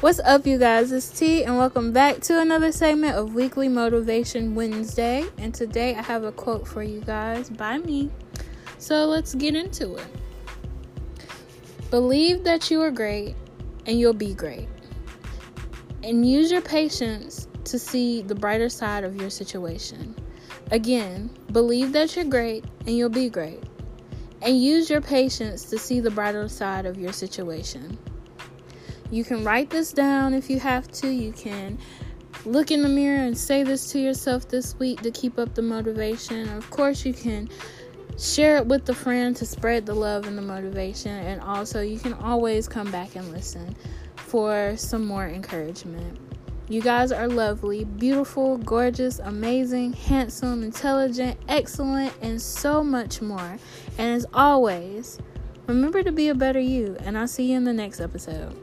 What's up, you guys? It's T, and welcome back to another segment of Weekly Motivation Wednesday. And today I have a quote for you guys by me. So let's get into it. Believe that you are great, and you'll be great. And use your patience to see the brighter side of your situation. Again, believe that you're great, and you'll be great. And use your patience to see the brighter side of your situation. You can write this down if you have to. You can look in the mirror and say this to yourself this week to keep up the motivation. Of course, you can share it with a friend to spread the love and the motivation. And also, you can always come back and listen for some more encouragement. You guys are lovely, beautiful, gorgeous, amazing, handsome, intelligent, excellent, and so much more. And as always, remember to be a better you, and I'll see you in the next episode.